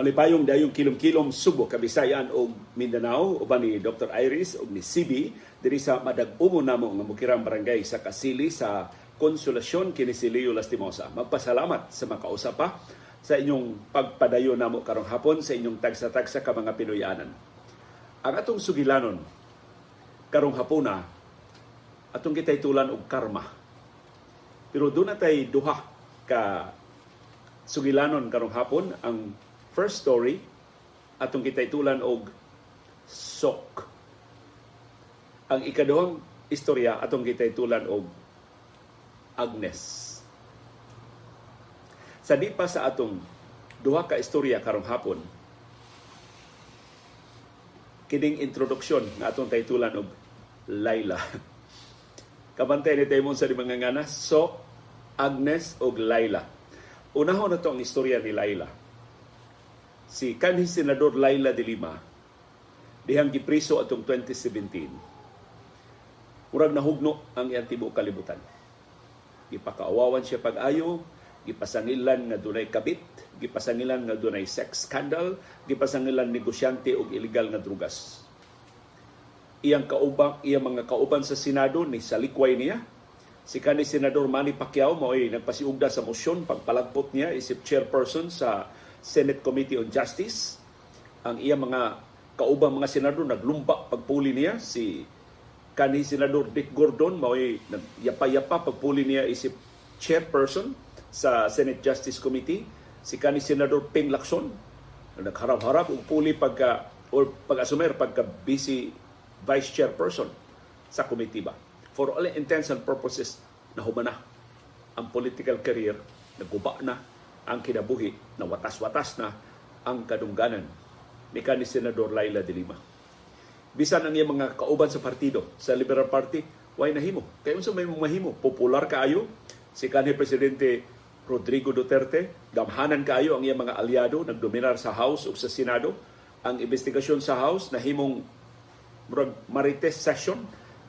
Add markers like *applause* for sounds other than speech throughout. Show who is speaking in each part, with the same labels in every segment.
Speaker 1: Malipayong dayong kilom-kilom Subo, Kabisayan o Mindanao uban ni Dr. Iris o ni CB diri sa madag-umo namo nga mukirang barangay sa Kasili sa Konsolasyon kini si Leo Lastimosa. Magpasalamat sa makausap pa sa inyong pagpadayo namo karong hapon sa inyong tagsa-tagsa ka mga Pinoyanan. Ang atong sugilanon karong hapuna atong kitay tulan og karma. Pero doon na tay duha ka sugilanon karong hapon ang first story atong kitay tulan og sok. Ang ikaduhang istorya atong kitay tulan og Agnes. Sa di pa sa atong duha ka istorya karong hapon, kining introduksyon nga atong taytulan og Laila. *laughs* Kabantay ni Taymon sa mga ngana, so Agnes og Laila. Unahon na to ang istorya ni Laila si kanhi senador Laila de Lima dihang gipriso atong 2017 murag nahugno ang iyang tibuok kalibutan. Gipakaawawan siya pag-ayo gipasangilan nga dunay kabit gipasangilan nga dunay sex scandal gipasangilan negosyante og illegal nga drugas. Iyang kaubang iyang mga kauban sa senado ni salikway niya. Si kanhi senador Manny Pacquiao mao'y nagpasiugda sa mosyon pagpalagpot niya isip chairperson sa Senate Committee on Justice. Ang iya mga kaubang mga senador naglumba pagpuli niya. Si kanhi senador Dick Gordon mao'y yapa-yapa pagpuli niya isip chairperson sa Senate Justice Committee. Si kanhi senador Ping Lacson nagharap-harap og puli pagka or pag-asumer pagka busy vice chairperson sa committee ba. For all intents and purposes nahuma na ang political career naguba na ang kinabuhi na watas-watas na ang kadungganan ni kanhi Senador Laila de Lima. Bisan ang iyang mga kauban sa partido, sa Liberal Party, why nahimo? Kaya unsa may mahimo? Popular kaayo si kanhi Presidente Rodrigo Duterte, gamhanan kaayo ang iyang mga aliado, nagdominar sa House o sa Senado. Ang investigasyon sa House nahimong marites session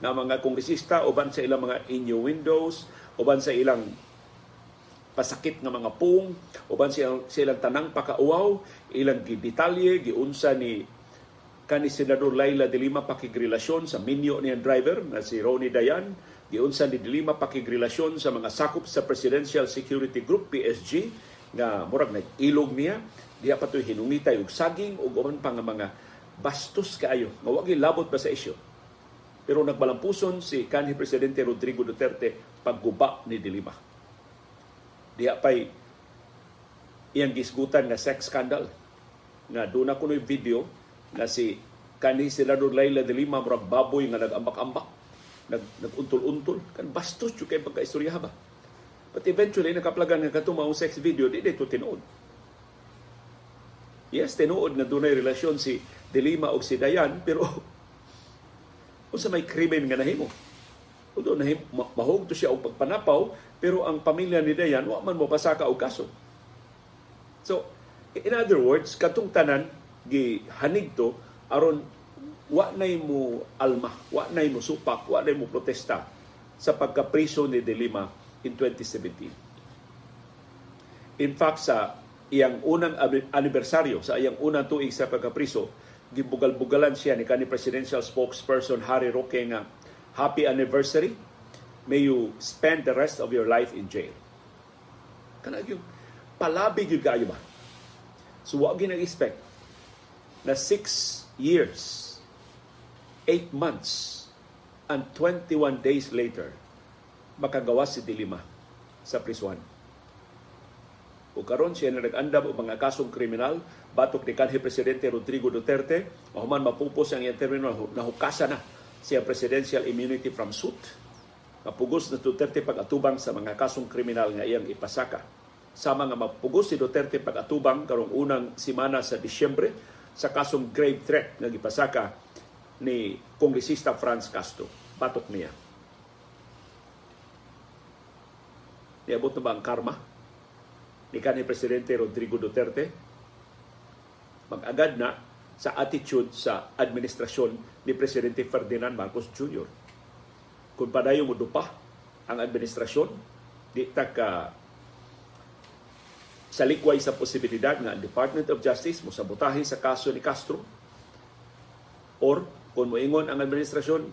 Speaker 1: na mga kongresista uban sa ilang mga innuendos, uban sa ilang pasakit nga mga pung uban silang, silang tanang pakauaw ilang gidetalye giunsa ni kani senador Laila de Lima pakigrelasyon sa minyo niyang driver na si Ronnie Dayan giunsa ni de Lima pakigrelasyon sa mga sakop sa Presidential Security Group PSG nga murag nag-ilog niya. Diha pa to'y hinungitay og saging ug uban pa nga mga bastos kaayo. Nga wa labot ba sa isyo. Pero nagbalampuson si kanhi presidente Rodrigo Duterte pagguba ni de Diha pay iyang gisgutan nga sex scandal. Nga doon ako video nga si kani senador Laila de Lima murag baboy nga nagambak-ambak nag naguntul-untul kan bastos jud kay pagkaistorya ba? But eventually nakaplagan nga katong sex video di dito tinuod. Yes tinuod nga dunay relasyon si de Lima og si Dayan pero *laughs* unsa may krimen nga nahimo Although na mahog to siya og pagpanapaw, pero ang pamilya ni Dayan wa man mo pasaka og kaso. So, in other words, katong tanan gihanig to aron wa nay mo alma, wa nay mo supak, wa nay mo protesta sa pagkapriso ni De Lima in 2017. In fact, sa iyang unang anibersaryo, sa iyang unang tuig sa pagkapriso, gibugal-bugalan siya ni kani presidential spokesperson Harry Roque nga happy anniversary. May you spend the rest of your life in jail. Kanag yung palabig yung kayo ba? So, wag ginag-expect na 6 years, 8 months, and 21 days later, makagawa si Dilima sa prisuhan. O karon siya na nag-andam o mga kasong kriminal, batok ni kanhi Presidente Rodrigo Duterte, mahuman mapupos ang iyang termino, nahukasa na siya presidential immunity from suit. Mapugos na Duterte pag-atubang sa mga kasong kriminal nga iyang ipasaka. Sama nga mapugos si Duterte pag-atubang karong unang simana sa Disyembre sa kasong grave threat nga gipasaka ni Kongresista Franz Castro. Batok niya. Niabot na ba ang karma ni kanhi Presidente Rodrigo Duterte? Mag-agad na sa attitude sa administrasyon ni Presidente Ferdinand Marcos Jr. Kung padayo mo dupa ang administrasyon, di ta ka sa likway sa posibilidad nga ang Department of Justice mo sabotahe sa kaso ni Castro or kung moingon ang administrasyon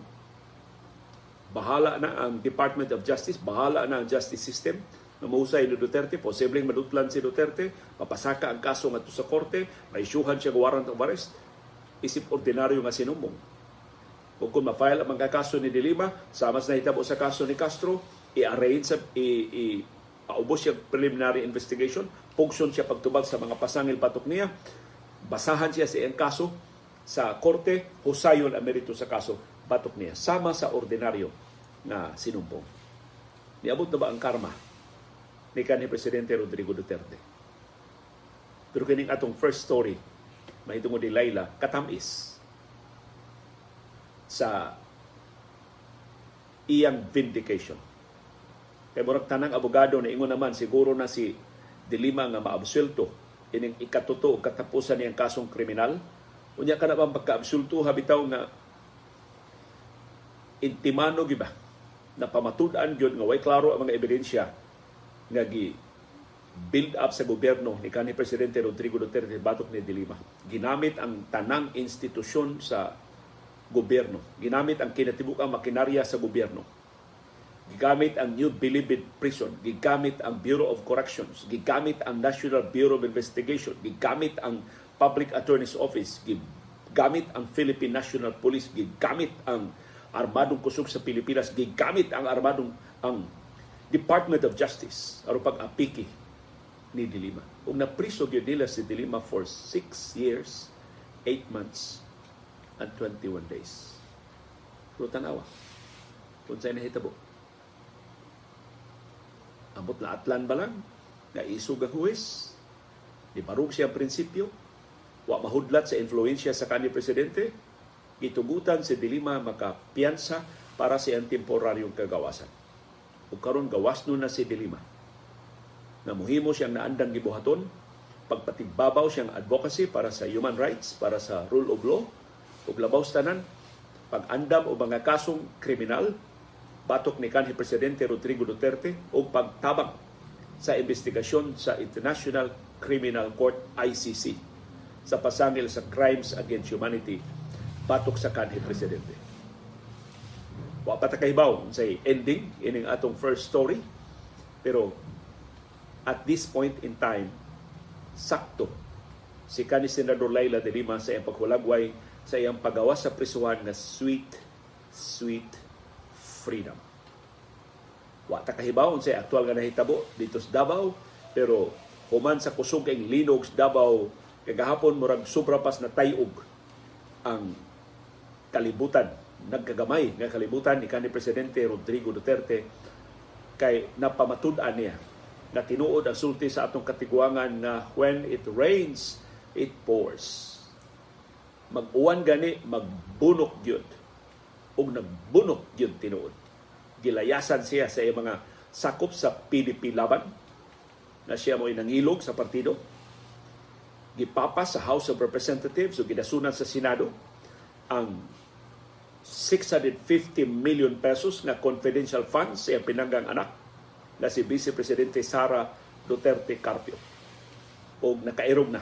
Speaker 1: bahala na ang Department of Justice, bahala na ang justice system na mahusay ni Duterte, posibleng madutlan si Duterte, mapasaka ang kaso nga sa korte, may isyuhan siya warrant of arrest, isip ordinaryo nga sinumbong. O kung ma-file ang mga kaso ni Dilima, sama sa nahitabo sa kaso ni Castro, i-arrange sa i, i paubos siya preliminary investigation, pugson siya pagtubag sa mga pasangil patok niya, basahan siya sa iyang kaso sa korte, husayon ang merito sa kaso, batok niya. Sama sa ordinaryo na sinumbong. Niabot na ba ang karma ni kanhi Presidente Rodrigo Duterte? Pero kining atong first story, mahitungod ni Laila, katamis sa iyang vindication. Kay murag tanang abogado na ingon naman siguro na si Dilima nga maabsulto ining ikatuto katapusan niyang kasong kriminal. Unya ka na bang pagkaabsulto habitaw nga intimano giba na pamatud-an gyud nga way klaro ang mga ebidensya nga gi build up sa gobyerno ni kanhi presidente Rodrigo Duterte batok ni Dilima. Ginamit ang tanang institusyon sa gobyerno. Ginamit ang kinatibukang makinarya sa gobyerno. Gigamit ang New Bilibid Prison. Gigamit ang Bureau of Corrections. Gigamit ang National Bureau of Investigation. Gigamit ang Public Attorney's Office. Gigamit ang Philippine National Police. Gigamit ang Armadong Kusog sa Pilipinas. Gigamit ang Armadong ang Department of Justice aron pag-apiki ni Dilima. Ug napriso gyud nila si Dilima for 6 years, 8 months, and 21 days. Pero tanawa, kung sa'yo nahitabo. Ambot na atlan ba lang, nga isog ang huwes, di barug siya prinsipyo, wa mahudlat sa influensya sa kanhi presidente, gitugutan si Dilima makapiyansa para sa iyang temporaryong kagawasan. O karon gawas nun na si Dilima. Na muhimo siyang naandang gibuhaton, pagpatigbabaw siyang advocacy para sa human rights, para sa rule of law, ug labaw tanan pag-andam o mga kasong kriminal batok ni kanhi presidente Rodrigo Duterte o pagtabang sa investigasyon sa International Criminal Court ICC sa pasangil sa crimes against humanity batok sa kanhi presidente. Wa pa ta kahibaw sa ending ining atong first story pero at this point in time sakto si kanhi Senador Laila de Lima sa iyang paghulagway sa iyang pagawas sa prisuhan na sweet, sweet freedom. Wa ta kahibawon sa aktual nga nahitabo dito sa Davao, pero human sa kusog kay linog sa Davao, kagahapon murag sobra pas na tayog ang kalibutan nagkagamay nga kalibutan ni kanhi presidente Rodrigo Duterte kay napamatud-an niya na tinuod ang sulti sa atong katiguangan na when it rains, it pours. Mag-uwan gani magbunok gyud. Ug nagbunok gyud tinuod. Gilayasan siya sa iyang mga sakop sa PDP laban na siya mo nangilog sa partido. Gipapas sa House of Representatives o gidasunan sa Senado ang 650 million pesos na confidential funds sa pinanggang anak na si Vice Presidente Sara Duterte Carpio. O nakairog na.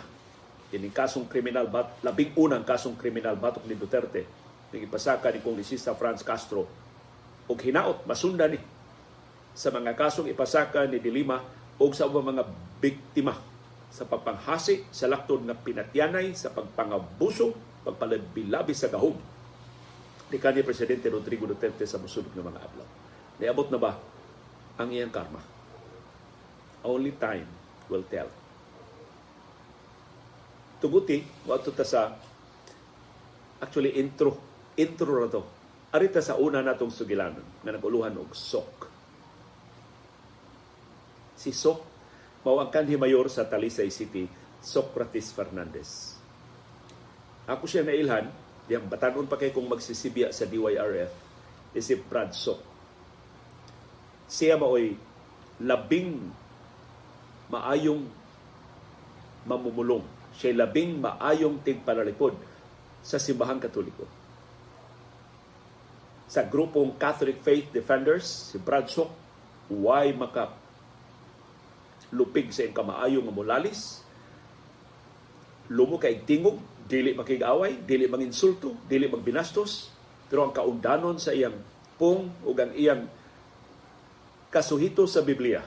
Speaker 1: Kining kasong kriminal, bat, labing unang kasong kriminal batok ni Duterte, nagipasaka ni Kongresista Franz Castro, og hinaot, masunda ni sa mga kasong ipasaka ni Dilima o sa mga biktima sa pagpanghasi sa laktod nga pinatyanay sa pagpangabuso, pagpalabilabi sa gahom ni kanhi Presidente Rodrigo Duterte sa musulog ng mga adlaw. Niabot na ba ang iyang karma? Only time will tell tuguti wato ta sa actually intro intro ra to arita sa una natong sugilanon nga naguluhan og sok si sok mao ang kanhi mayor sa Talisay City Socrates Fernandez ako siya nailhan diyang batanon pa kay kung magsisibya sa DYRF is si Brad Sok. Siya maoy labing maayong mamumulong? Siya labing maayong tigpanalipod sa simbahang katoliko. Sa grupong Catholic Faith Defenders, si Brad Sok, why maka lupig sa iyang kamaayo nga molalis, lumo kay tingog, dili makig-away, dili manginsulto, dili magbinastos, pero ang kaundanon sa iyang pong ug ang iyang kasuhito sa Biblia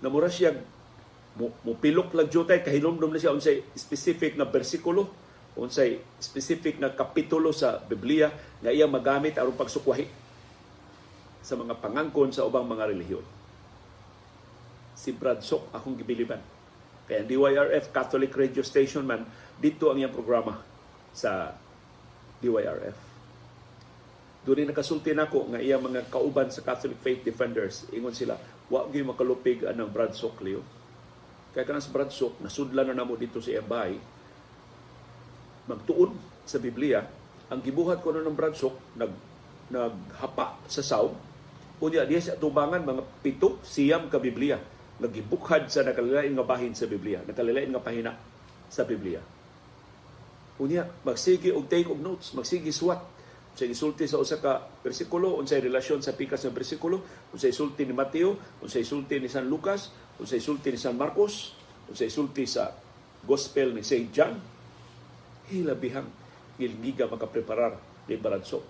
Speaker 1: na mura siya mupilok lang jutay kahilomdom na siya unsay specific na bersikulo unsay specific na kapitulo sa Biblia nga iya magamit aron pagsukwahi sa mga pangangkon sa ubang mga relihiyon. Si Brad Sok akong gibiliban. Kaya DYRF Catholic Radio Station man dito ang iyang programa sa DYRF. Doon nakasulti nako nga iya mga kauban sa Catholic Faith Defenders. Ingon sila, wa gyud makalupig anang Brad Sok Leo. Kaya kanang sa Brad Sok, nasudlan na namo dito sa iyang bahay, magtuon sa Biblia, ang gibuhat ko na ng Brad Sok, nag, naghapa sa saw, unya diya sa tubangan mga pito siyam ka Biblia nagibukhad sa nakalilain nga bahin sa Biblia, nakalilain nga pahina sa Biblia. Unya, magsige og take of notes, magsige swat sa isulti sa usa ka bersikulo, unsay relasyon sa pikas ng bersikulo, unsay isulti ni Mateo, unsay isulti ni San Lucas, unsay isulti ni San Marcos, unsay isulti sa Gospel ni St. John. Hilabihang ilgiga makapreparar ni Baranso.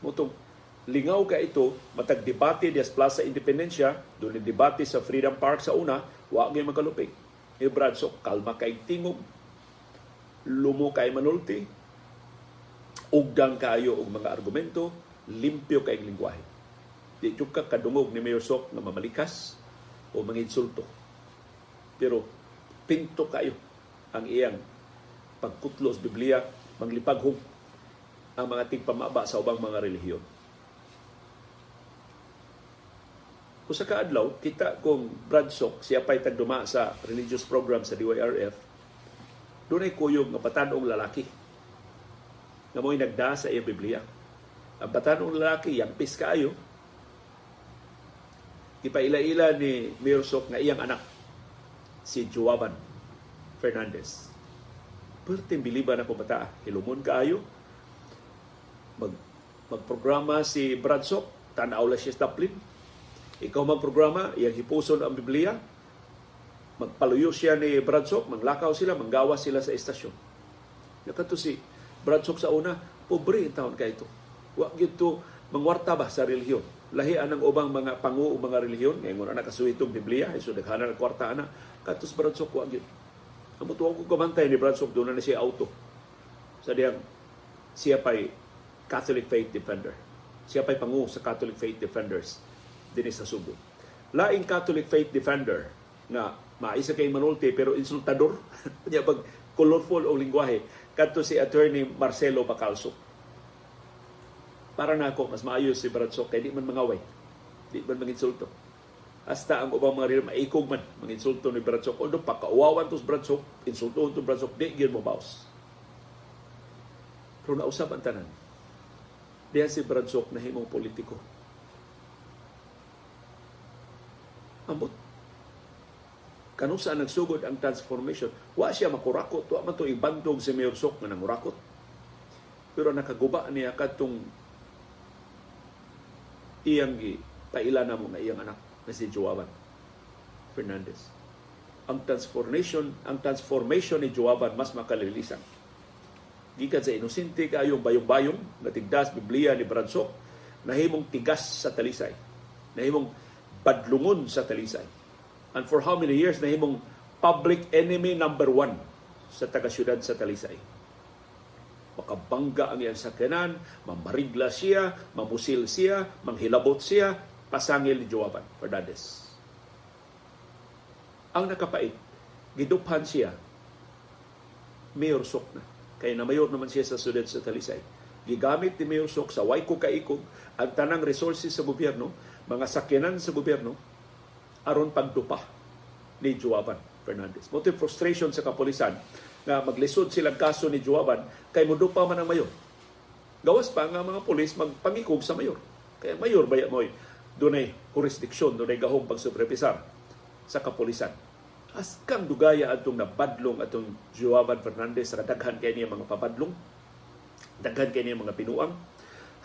Speaker 1: Mutong lingaw ka ito, matag debate di Plaza Independencia, doon debate sa Freedom Park sa una, wa gyud makalupig. Ni Bradso, kalma kay tingog, lumo kay manulti, ugdang kayo og mga argumento, limpyo kay lingwahe. Di ka kadungog ni Mayor Sok na mamalikas o manginsulto. Pero pinto kayo ang iyang pagkutlo sa Biblia, manglipaghom ang mga tigpamaba sa ubang mga relihiyon. Kung sa kaadlaw, kita kung Brad Sok, siya pa'y tagduma sa religious program sa DYRF, doon ay kuyog nga patanong lalaki nga mo'y nagda sa iyang Biblia. Ang batanong lalaki, yang pis kaayo, ipaila-ila ni Mirsok nga iyang anak, si Juaban Fernandez. Perting biliban ako bata, hilumon kaayo, mag, magprograma si Bradsok, tanaw la siya taplin. Ikaw magprograma, iyang hipuson ang Biblia, magpaluyo siya ni Bradsok, manglakaw sila, manggawas sila sa estasyon. Nakato si Bradsok sa una, pobre taon ka ito. Wa gito mangwarta ba sa relihiyon. Lahi anang ubang mga pangu o mga relihiyon, ngayon na nakasuhitong Biblia, iso naghanan ng kwarta na, katos Bradsok wa gito. Ang mutuwa ko kamantay ni Bradsok, doon na siya auto. Sa diyang, siya pa'y Catholic Faith Defender. Siya pa'y pangu sa Catholic Faith Defenders din sa Subo. Laing Catholic Faith Defender na maisa kay manulti pero insultador. *laughs* Kanya pag colorful o lingwahe kadto si attorney Marcelo Bacalso. Para na ako, mas maayos si Bradsok kay di man mangaway. Di man manginsulto. Hasta ang ubang mga rin, maikog man, manginsulto ni Bradsok. Although pakauwawan to si Bradsok, insulto to Bradsok, di gyud mo baos. Pero nausap ang tanan. Diyan si Bradsok na himong politiko. Ambot kanung saan nagsugod ang transformation wa siya makurakot wa man to ibandog si Mayor Sok nga nangurakot pero nakaguba niya kadtong iyang gi paila na mo na iyang anak na si Joaban Fernandez. Ang transformation ang transformation ni Joaban mas makalilisan. Gikan sa inosente kayong bayong-bayong na tigdas Biblia ni Bradsok nahimong tigas sa talisay. Nahimong badlungon sa talisay and for how many years na himong public enemy number one sa taga-syudad sa Talisay. Makabangga ang iyang sakyanan, mamarigla siya, mamusil siya, manghilabot siya, pasangil ni Joaban Fernandez. Ang nakapait, giduphan siya, Mayor Sok na. Kaya na mayor naman siya sa sudad sa Talisay. Gigamit ni Mayor Sok sa Waiko Kaikog ang tanang resources sa gobyerno, mga sakyanan sa gobyerno, aron pagdupa ni Juaban Fernandez. Mo frustration sa kapulisan nga maglisod silang kaso ni Juaban kay mudupa man ang mayor. Gawas pa nga mga pulis magpangikog sa mayor. Kaya mayor baya mo dunay jurisdiksyon, dunay gahong pagsuprepisar sa kapulisan. As kang dugaya atong nabadlong atong Juaban Fernandez sa daghan kay niya mga pabadlong, daghan kay niya mga pinuang,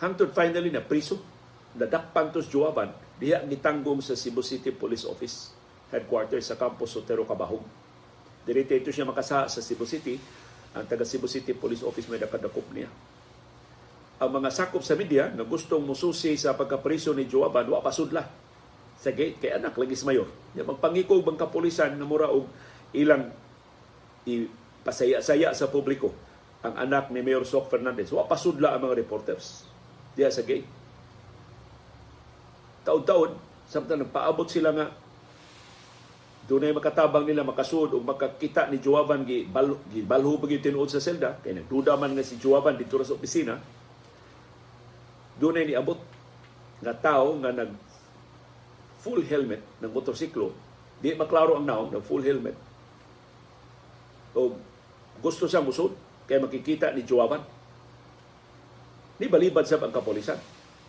Speaker 1: hangtod finally na priso, nadakpan to Juaban diha gitanggong sa Cebu City Police Office headquarters sa Campus Sotero Cabahog. Dirito ito siya makasa sa Cebu City. Ang taga Cebu City Police Office may nakadakop niya. Ang mga sakop sa media na gustong mususi sa pagkapriso ni Joaban, wa pasudla sa gate kay anak lagi sa mayor. Ya magpangikog bang kapulisan na mura og ilang ipasaya-saya sa publiko ang anak ni Mayor Sok Fernandez. Wa pasudla ang mga reporters diya sa gate. Taon-taon, samtang nagpaabot sila nga Dunay makatabang nila makasud o makakita ni Joaban gi bal gi balho pag tinuod sa selda kay nagduda man nga si Joaban dito sa opisina. Dunay ni abot nga tao nga nag full helmet ng motorsiklo, di maklaro ang naong ng full helmet. O gusto siya musod kay makikita ni Joaban. Ni balibad sa ang kapolisan.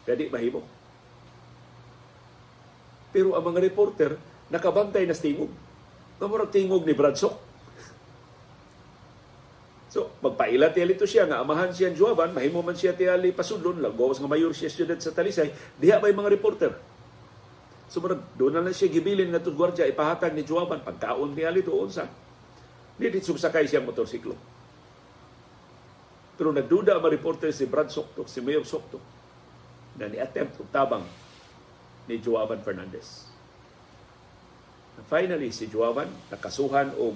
Speaker 1: Kaya di mahimo. Pero ang mga reporter, nakabantay na tingog. Namurag tingog ni Bradsok. So, magpailat tiyali to siya, nga amahan siya Juaban, mahimo man siya tiyali pasudlon, lagawas nga mayor siya student sa Talisay, diha ba mga reporter? So, marag, doon na lang siya gibilin nga itong gwardya, ipahatag ni Juaban, pagkaon tiyali to, unsa. Hindi sugsakay siya motorsiklo. Pero nagduda ang reporter si Brad Sokto, si Mayor Sokto, na ni-attempt tabang ni Juaban Fernandez. Finally, si Juavan nakasuhan og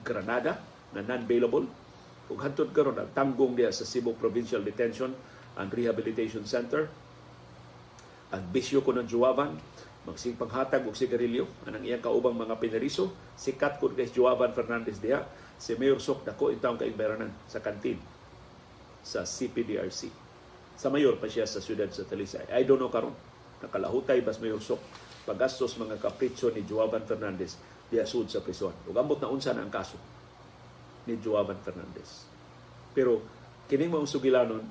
Speaker 1: Granada na non-bailable. Ug hantod karon ang tanggong diya sa Cebu Provincial Detention and Rehabilitation Center. Ang bisyo ko ng Juavan, magsipanghatag og sigarilyo. Anang iyang kaubang mga pinariso sikat ko kay Juavan Fernandez diha si Mayor Sok dako intawong kaigberanan sa kantin sa CPDRC sa mayor pa siya sa siyudad sa Talisay. I don't know karon nakalahutay bas Mayor Sok pagastos mga kapritso ni Juaban Fernandez di asud sa prison. Ug ambot na unsa na ang kaso ni Juaban Fernandez. Pero kining mga sugilanon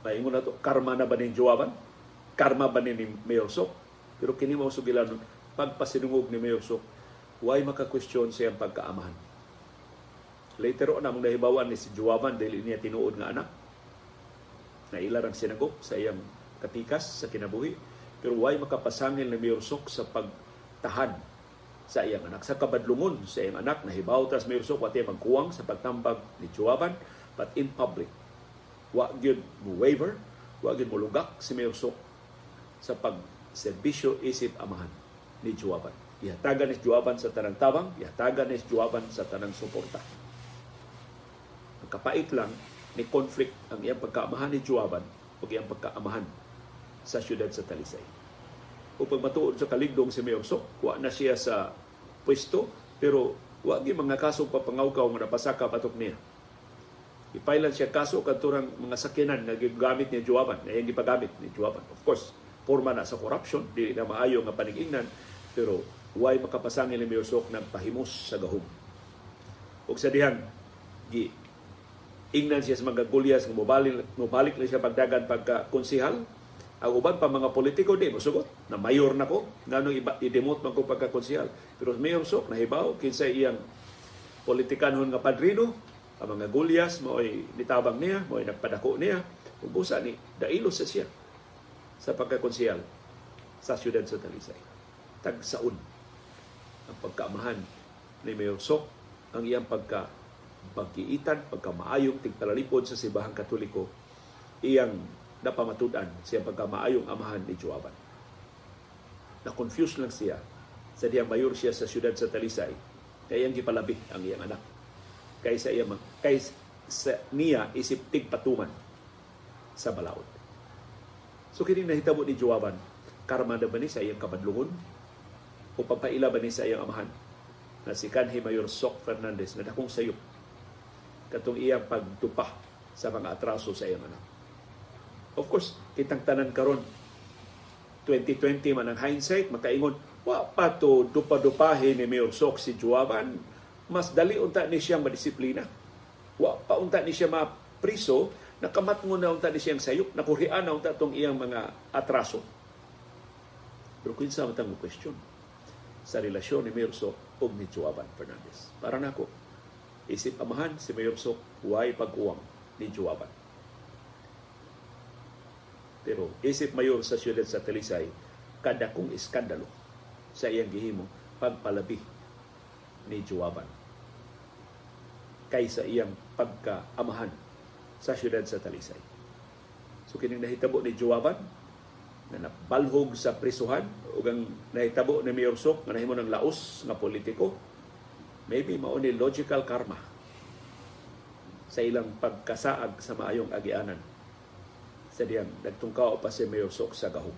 Speaker 1: maingon na to karma na ba ni Juaban? Karma ba ni Mayor Sok? Pero kini mga sugilanon pagpasinungog ni Mayor Sok why maka-question sa iyang pagkaamahan. Later on, ang nahibawan ni si Juaban dahil niya tinuod nga anak na ilarang sinagop sa iyang katikas sa kinabuhi pero why makapasangil ni Mayor Sok sa pagtahan sa iyang anak. Sa kabadlungon sa iyang anak, nahibaw tas Mayor Sok wati magkuwang sa pagtambag ni Chuaban, but in public, wa gyud mo waiver, wa gyud mo lugak si Mayor Sok sa pag serbisyo isip amahan ni Chuaban. Ihatagan ni Juaban sa tanang tabang, ihatagan ni Juaban sa tanang suporta. Kapait lang ni conflict ang iyang pagkaamahan ni Juaban o iyang pagkaamahan sa siyudad sa Talisay. Upang matuod sa kaligdong si Mayor Sok, wa na siya sa pwesto, pero wa gi mga kaso papangawkaw nga napasaka patok niya. Ipailan siya kaso kanturang mga sakyanan nga gigamit ni Juaban, na yung gipagamit ni Juaban. Of course, forma na sa corruption, di na maayo nga panigingnan, pero why makapasangin ni Mayor Sok nagpahimos sa gahom. O sa dihan, gi ingnan siya sa mga gulyas nga mobalik, mobalik na siya pagdagan pagka konsihal ang uban pa mga politiko di mosugot na mayor na ko nganong iba i-demote man ko pagka-konsehal. Pero mayor sok nahibaw kinsa iyang politikanhon nga padrino ang mga gulyas mo'y nitabang niya, mo'y nagpadako niya, ubusa ni dailo sa siya sa pagka-konsehal sa siyudad sa Talisay. Tagsaon ang pagkaamahan ni Mayor Sok ang iyang pagka pagkiitan, pagkamaayong tigpalalipod sa Sibahang Katoliko, iyang napamatudan siya pagkamaayong amahan ni Juaban. Na-confuse lang siya sa diyang mayor siya sa siyudad sa Talisay kaya ang gipalabi ang iyang anak. Kaysa iya kay sa niya isip tigpatuman sa balaod. So kini nahitabo ni Juaban, karma na ba ni sa iyang kabadlungon o pagpaila ba ni sa iyang amahan na si Kanhi Mayor Sok Fernandez na dakong sayop katong iyang pagtupa sa mga atraso sa iyang anak. Of course, kitang tanan karon 2020 man ang hindsight, makaingon, wa pa to dupa-dupahin ni Mayor Sok si Juaban, mas dali unta ni siyang madisiplina. Wa pa unta ni siya mapriso, nakamat mo na unta ni siyang sayop, nakurian na unta tong iyang mga atraso. Pero kinsa man mo question sa relasyon ni Mayor Sok ug ni Juaban Fernandez. Para nako, isip amahan si Mayor Sok, huwag pag-uwang ni Juaban. Pero isip mayor sa siyudad sa Talisay, kada kong iskandalo sa iyang gihimo pagpalabi ni Juaban kaysa iyang pagkaamahan sa siyudad sa Talisay. So kining nahitabo ni Juaban na nabalhog sa prisuhan ug ang nahitabo ni Mayor Sok nga nahimo ng laos nga politiko maybe mao ni logical karma sa ilang pagkasaag sa maayong agianan sa diyang nagtungkaw pa si Mayor Sok sa gahom.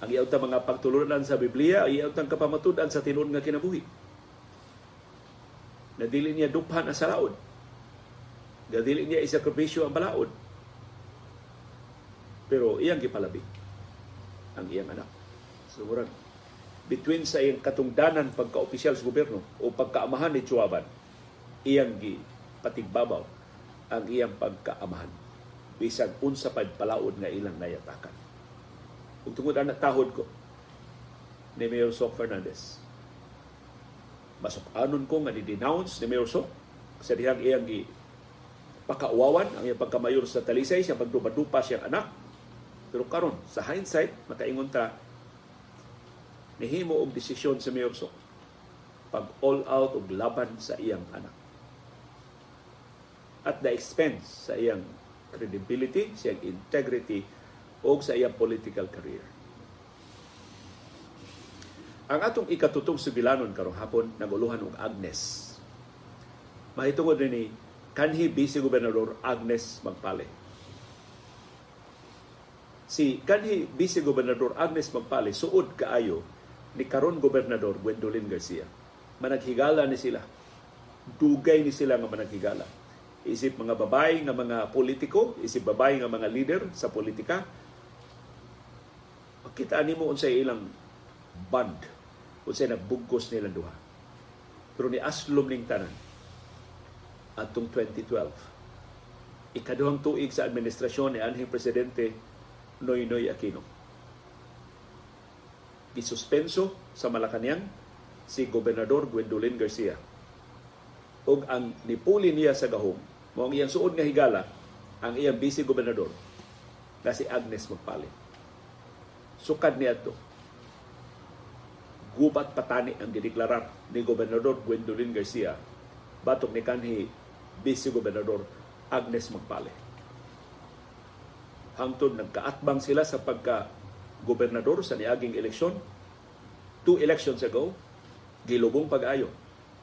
Speaker 1: Ang iyaw mga pagtulunan sa Biblia, ang iyaw kapamatudan sa tinuod nga kinabuhi. Na dili niya duphan ang salaod. Na dili niya isakripisyo ang balaod. Pero iyang gipalabi ang iyang anak. So, murag, between sa iyang katungdanan pagka-opisyal sa gobyerno o pagkaamahan ni Chuaban, iyang gi patigbabaw ang iyang pagkaamahan. Bisag unsa pa palaod nga ilang nayatakan. Ug tungod ana tahod ko ni Mayor Sok Fernandez. Masok anon ko nga ni-denounce ni Mayor Sok sa dihang iyang gi pakauwawan ang iyang pagkamayor sa Talisay siya pagdupa-dupa siyang anak. Pero karon sa hindsight makaingon ta nihimo og desisyon sa Mayor Sok pag all out og laban sa iyang anak. At the expense sa iyang credibility, sa iyang integrity, o sa iyang political career. Ang atong ikatutong sibilanon karong hapon naguluhan og Agnes. Mahitungod ni kanhi Vice Gobernador Agnes Magpale. Si kanhi Vice Gobernador Agnes Magpale suod kaayo ni karon Gobernador Gwendolyn Garcia. Managhigala ni sila. Dugay ni sila nga managhigala. Isip mga babae nga mga politiko, isip babae nga mga leader sa politika, Makita nimo unsay ilang band unsay nagbugkos nila duha. Pero ni aslom ning tanan atong 2012 ikaduhang tuig sa administrasyon ni anhing presidente Noynoy Aquino. Gisuspenso sa Malacañang si Gobernador Gwendolyn Garcia. ug ang nipuli niya sa gahom mo ang iyang suod nga higala ang iyang vice gobernador na si Agnes Magpalit sukad niya to gubat patani ang gideklarar ni Gobernador Gwendolyn Garcia batok ni kanhi Vice Gobernador Agnes Magpale. Hangtod nagkaatbang sila sa pagka gobernador sa niaging eleksyon. Two elections ago, gilubong pag-ayo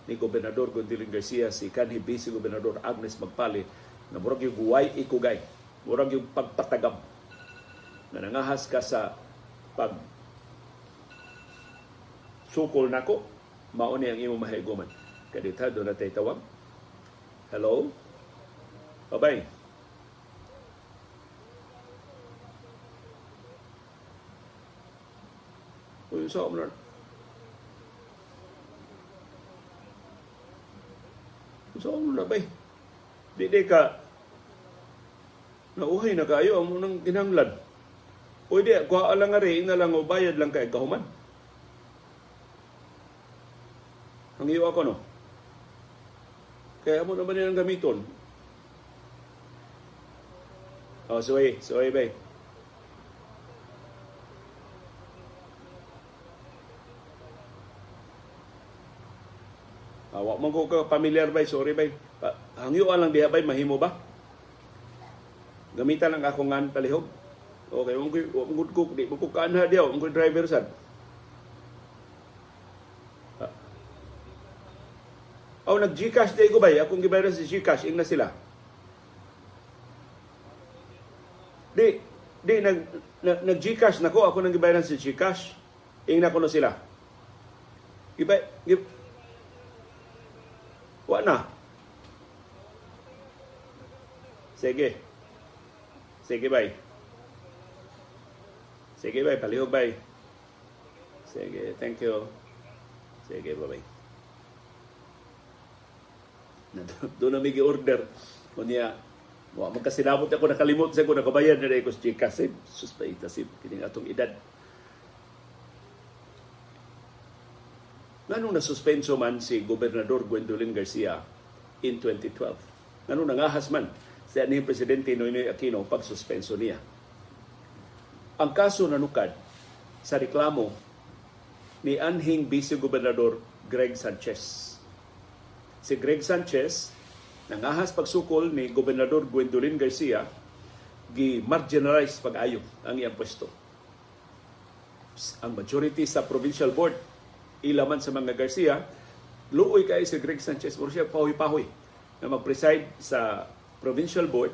Speaker 1: ni Gobernador Gwendolyn Garcia si kanhi Vice Gobernador Agnes Magpale na murag yung guway ikugay, murag yung pagpatagam. Na nangahas ka sa pag sukol nako mao ni ang imong mahiguman kadita do na tay tawag. Hello? Babay. Uy, sa mo Sa mo na bay. Di di ka nauhay na kayo ang nang ginanglan. Pwede, kuha lang nga rin na lang o bayad lang kay kahuman. Ang iyo ako, no? Kaya mo naman nilang gamiton. Oh, suway, suway, bay. Awak mo ko ka familiar bay, sorry bay. Hangyo lang diha bay, mahimo ba? Gamitan lang ako ngan palihog. Okay, mo ko mo ko di ko kanha diaw, mo driver sad. Oh, nag GCash day ko ba? Akong gibayaran sa GCash, ing na sila. Di, di nag nag, nag GCash nako, ako nang gibayaran sa GCash. Ing na ko na sila. Gibay, gib, Wa na. Sige. Sige, bye. Sige, bay. Palihog, bay. Sige, thank you. Sige, bye-bye. Doon na may order Kunya, wa magkasinabot ako nakalimot sa ko nakabayad na ko sa chikas. Eh, sus pa itasip. Kining atong edad. Nganong nasuspenso man si Gobernador Gwendolyn Garcia in 2012? Nganong nangahas man sa ni Presidente Noynoy Aquino pag suspenso niya? Ang kaso nanukad sa reklamo ni anhing Vice Gobernador Greg Sanchez. Si Greg Sanchez nangahas pagsukol ni Gobernador Gwendolyn Garcia gi-marginalize pag-ayo ang iyang pwesto. Ang majority sa provincial board ilaman sa mga Garcia luoy kay si Greg Sanchez siya pahoy-pahoy na mag-preside sa provincial board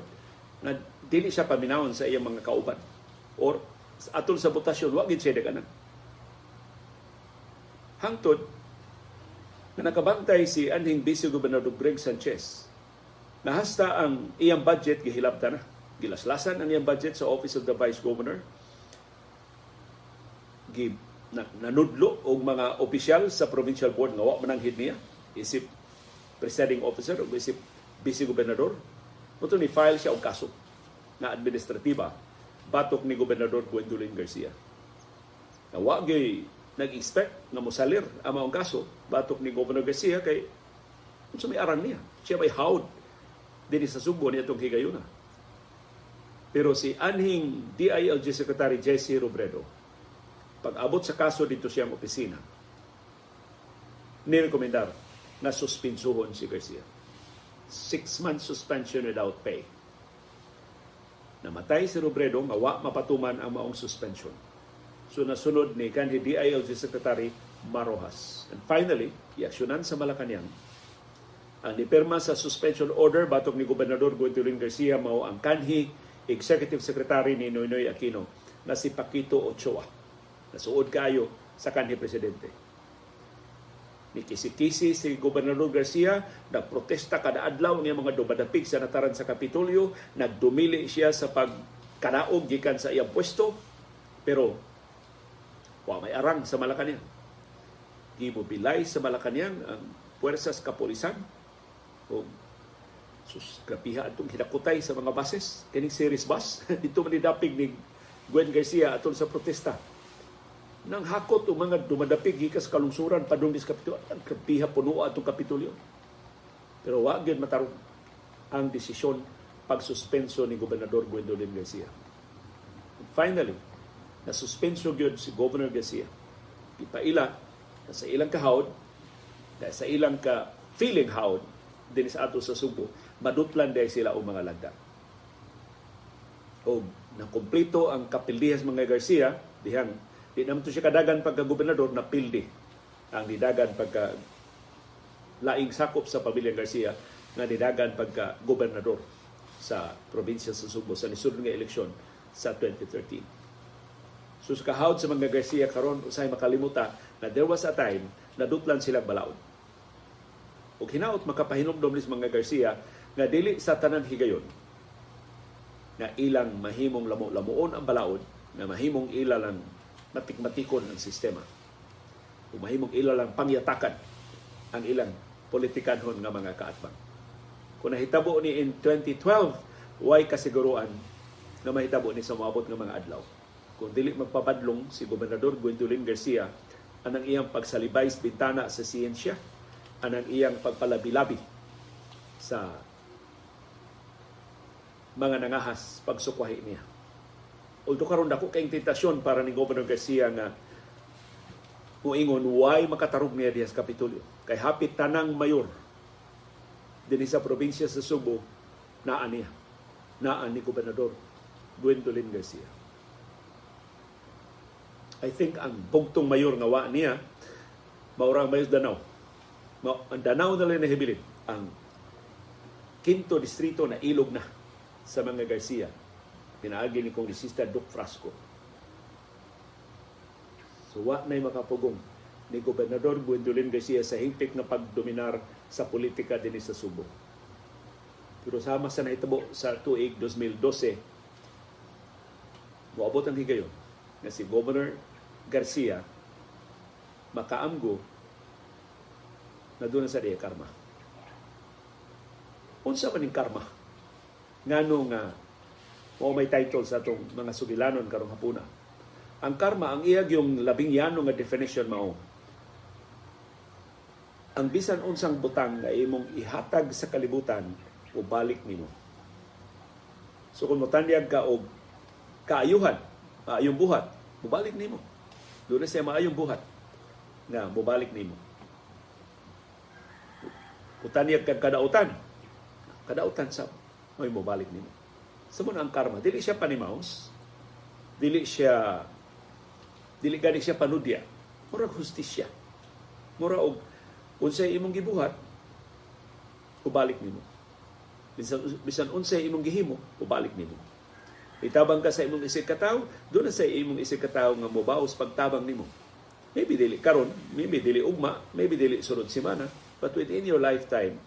Speaker 1: na dili siya paminawon sa iyang mga kauban. Or atol sa botasyon wa gid siya daganan. Hangtod na nakabantay si anhing Vice Gobernador Greg Sanchez nahasta ang iyang budget gihilabta na. Gilaslasan ang iyang budget sa Office of the Vice Governor. Gi na, nanudlo og mga opisyal sa provincial board nga wa mananghid niya isip presiding officer o isip vice gobernador Muto ni file siya og kaso na administratiba batok ni Gobernador Gwendolyn Garcia. Na wa nag-expect na mosalir ang maong kaso batok ni Governor Garcia kay unsa may aran niya. Siya may hawd din sa Subo niya itong higayuna. Pero si anhing DILG Secretary Jesse Robredo, pag abot sa kaso dito siyang opisina, nirekomendar na suspinsuhon si Garcia six months suspension without pay. Namatay si Robredo, nga wa mapatuman ang maong suspension. So nasunod ni kanhi DILG Secretary Marojas. And finally, iaksyonan sa Malacanang ang nipirma sa suspension order batok ni Gobernador Gwendolyn Garcia mao ang kanhi Executive Secretary ni Noynoy Aquino na si Paquito Ochoa. Nasuod kayo sa kanhi presidente. Ni kisi-kisi si Gobernador Garcia, nagprotesta kada adlaw niya mga dumadapig sa nataran sa Kapitolyo, nagdumili siya sa pagkanaog gikan sa iyang pwesto, pero wa may arang sa Malacanang. Gimobilay sa Malacanang ang puwersas kapolisan o sus grapiha atong hinakutay sa mga bases. Kining series bus. *laughs* Dito man ni Gwen Garcia atol sa protesta nang hakot o mga dumadapig gikas kalungsuran padung dis kapitulo ang kapiha puno atong kapitulyo pero wa gyud matarong ang desisyon pagsuspenso ni gobernador Gwendolyn Garcia. Finally na suspenso gyud si Governor Garcia. Ipaila na sa ilang kahawd na sa ilang ka feeling hawd din sa ato sa Subo madutlan dahil sila o mga lagda. O na kompleto ang kapildihas mga Garcia dihang Di naman siya kadagan pagka-gobernador na pildi ang didagan pagka laing sakop sa pamilya Garcia nga didagan pagka gobernador sa probinsya sa Subo sa nisud nga eleksyon sa 2013. So sa kahawd sa mga Garcia karon usay makalimuta na there was a time na dutlan sila balaod. Ug hinaot makapahinumdom ni mga Garcia nga dili sa tanan higayon na ilang mahimong lamo-lamuon ang balaod na mahimong ila lang matikmatikon ang sistema. Kung mahimong ila lang pangyatakan ang ilang politikanhon nga mga kaatbang. Kung nahitabo ni in 2012, way kasiguruan na mahitabo ni sa maabot nga mga adlaw. Kung dili magpapadlong si Gobernador Gwendolyn Garcia anang iyang pagsalibay sa bintana sa siyensya, anang iyang pagpalabi-labi sa mga nangahas pagsukwahi niya Although karon dako kay tentasyon para ni Governor Garcia nga muingon why makatarog niya diha sa Kapitolyo. Kay hapit tanang mayor dinhi sa probinsya sa Subo naa niya. Naa ni Gobernador Gwendolyn Garcia. I think ang bugtong mayor nga wa niya maurang mayor Danau. Ang Danau na lang ang kinto distrito na ilog na sa mga Garcia pinaagi ni Kongresista Duke Frasco. So wa na'y makapugong ni Gobernador Gwendolyn Garcia sa hingpit na pagdominar sa politika din sa Subo. Pero sama sa nahitabo sa tuig 2012, moabot ang higayon na si Governor Garcia makaamgo na doon sa diya karma. Unsa man ning karma? Nga Mao may title sa atong mga sugilanon karong hapuna. Ang karma, ang iyag yung labing yano nga definition mao. Ang bisan unsang butang na imong ihatag sa kalibutan o balik nimo. So kung motanyag ka og kaayuhan, maayong buhat, mubalik nimo. Doon na siya maayong buhat nga mubalik nimo. Utanyag kag kadautan. Kadautan sa may mubalik nimo. Sa ang karma, dili siya panimaos. Dili siya dili gani siya panudya. Murag hustisya. Mura og unsay imong gibuhat, ubalik nimo. Bisan bisan unsay imong gihimo, ubalik nimo. Itabang ka sa imong isig kataw, doon sa imong isig kataw nga mobaos pagtabang nimo. Maybe dili karon, maybe dili ugma, maybe dili sunod semana, but within your lifetime,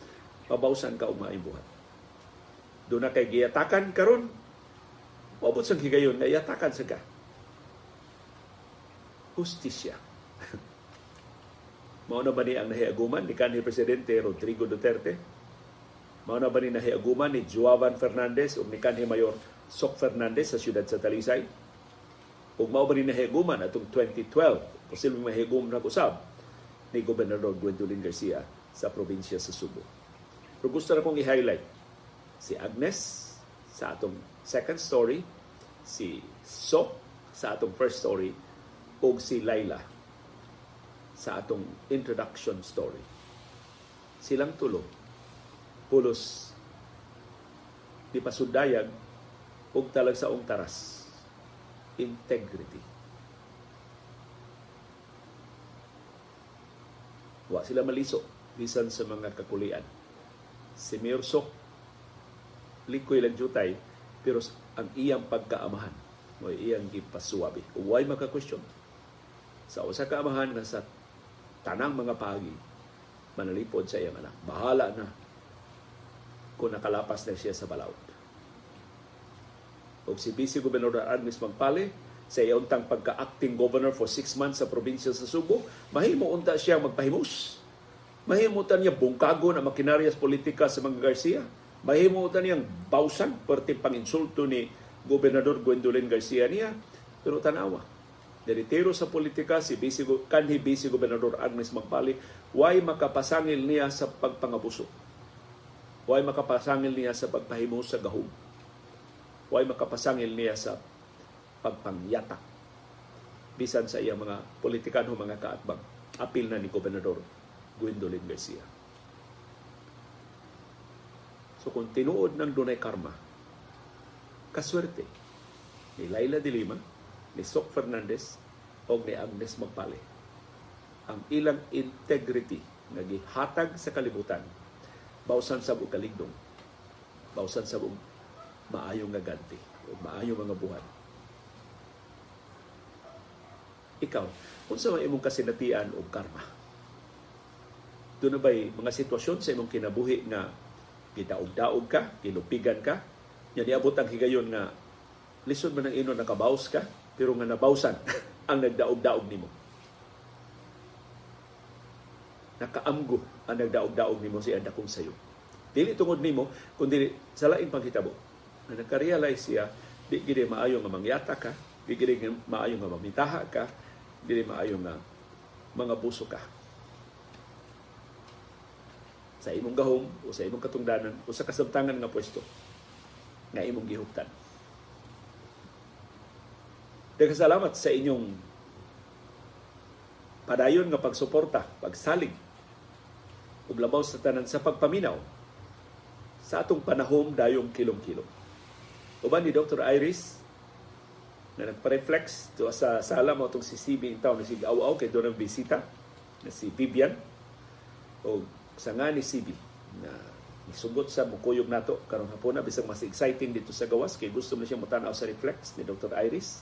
Speaker 1: mabawsan ka ugma buhat. Doon na kay giyatakan karon, Wabot sang higayon nga yatakan sa ka. Justisya. *laughs* Mao na ba ni ang nahiaguman ni kanhi Presidente Rodrigo Duterte? Mao na ba ni nahiaguman ni Juavan Fernandez o ni kanhi Mayor Sok Fernandez sa siyudad sa Talisay. Ug mao ba ni nahigaman atong 2012, posibleng mahigum na usab ni Gobernador Gwendolyn Garcia sa probinsya sa Subo. Pero gusto na kong i-highlight si Agnes sa atong second story, si Sok sa atong first story, ug si Laila sa atong introduction story. Silang tulo, pulos di pasudayag ug talag sa taras. Integrity. Wa sila maliso bisan sa mga kakulian. Si Mayor likoy lang jutay pero ang iyang pagkaamahan mo iyang gipasuwabi why maka question sa usa ka amahan na sa tanang mga pagi manalipod sa iyang anak bahala na kung nakalapas na siya sa balawd o si Vice Gobernador Agnes Magpale sa iyuntang pagka-acting governor for six months sa probinsya sa Subo, mahimo unta siya magpahimus. Mahimo niya bungkago na makinaryas politika sa mga Garcia. Mahimo niyang bawsan perti panginsulto ni Gobernador Gwendolyn Garcia niya. Pero tanawa, deritero sa politika si Vice, kanhi Vice Gobernador Agnes Magpale, why makapasangil niya sa pagpangabuso? Why makapasangil niya sa pagpahimus sa gahom? Way makapasangil niya sa pagpangyatak bisan sa iyang mga politikan o mga kaatbang. Apil na ni Gobernador Gwendolyn Garcia. So kung tinuod ng dunay karma, kaswerte ni Laila de Lima, ni Sok Fernandez, o ni Agnes Magpale. Ang ilang integrity nga gihatag sa kalibutan, bausan sa buong kaligdong, bausan sa buong maayong nga ganti o maayong mga buhat. Ikaw, kung sa imong kasinatian o karma, doon na ba'y mga sitwasyon sa imong kinabuhi nga gidaog-daog ka, gilupigan ka, yan iabot ang higayon nga lisod man ang ino nakabaws ka, pero nga nabawsan *laughs* ang nagdaog-daog nimo. Nakaamgo ang nagdaog-daog nimo si anda kong sayo. Dili tungod nimo, kundi sa lain panghitabo na nakarealize siya, di gini maayo nga mangyata ka, di gini maayo nga mamitaha ka, di maayo nga mga buso ka. Sa imong gahom o sa imong katungdanan o sa kasabtangan nga pwesto nga imong gihuptan. salamat sa inyong padayon nga pagsuporta, pagsalig ug labaw sa tanan sa pagpaminaw sa atong panahom dayong kilom-kilom. Uban ni Dr. Iris na nagpa-reflex to sa sala mo itong si CB in town na si Aw-Aw kay doon ang bisita na si Vivian o sa nga ni CB na isugot sa mukuyog nato karon hapon na bisag mas exciting dito sa gawas kay gusto mo siya mutanaw sa reflex ni Dr. Iris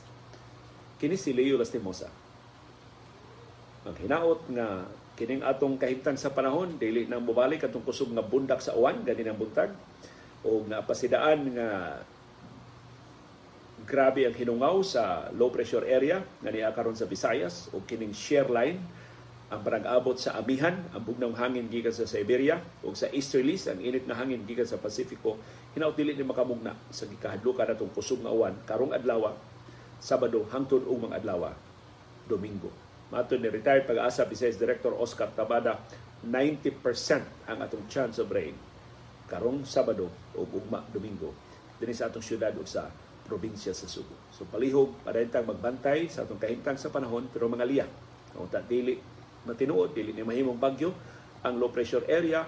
Speaker 1: kini si Leo Lastimosa ang hinaot nga kining atong kahimtang sa panahon dili nang mobalik atong kusog nga bundak sa uwan gani ang buntag o nga pasidaan nga grabe ang hinungaw sa low pressure area nga niya karon sa Visayas o kining share line ang parag-abot sa amihan ang bugnang hangin gikan sa Siberia o sa easterlies ang init na hangin gikan sa Pasifiko hinaut dili ni makamugna sa gikahadlukan atong kusog nga uwan karong adlaw Sabado hangtod ug mga adlaw Domingo Matod ni retired pag-asa Visayas Director Oscar Tabada 90% ang atong chance of rain karong Sabado o ugma Domingo dinhi sa atong syudad o sa probinsya sa Subo. So palihog, parentang magbantay sa atong kahintang sa panahon, pero mga liya. Kung dili matinuod, dili ni mahimong bagyo, ang low pressure area,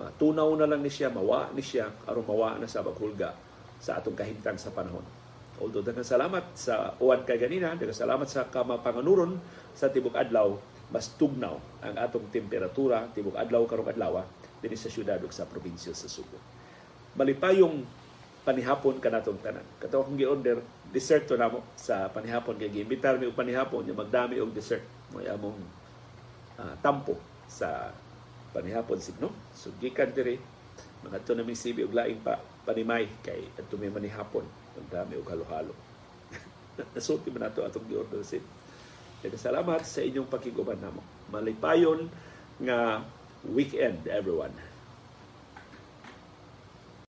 Speaker 1: matunaw na lang ni siya, mawa ni siya, aron mawa na sa baghulga sa atong kahintang sa panahon. Although daghang salamat sa uwan kay ganina, daghang salamat sa kamapanganuron sa tibok adlaw, mas tugnaw ang atong temperatura tibok adlaw karong adlaw dinhi sa syudad ug sa probinsya sa Subo. Malipayong panihapon kanatong tanan. Kato akong gi-order dessert to namo sa panihapon kay giimbitar mi og panihapon nya magdami og dessert mo among uh, tampo sa panihapon signo. So gikan diri mga to naming sibi og laing pa panimay kay adto may manihapon magdami og halo-halo. *laughs* Nasulti man nato atong gi-order sit. Kaya salamat sa inyong pakiguban namo. Malipayon nga weekend everyone.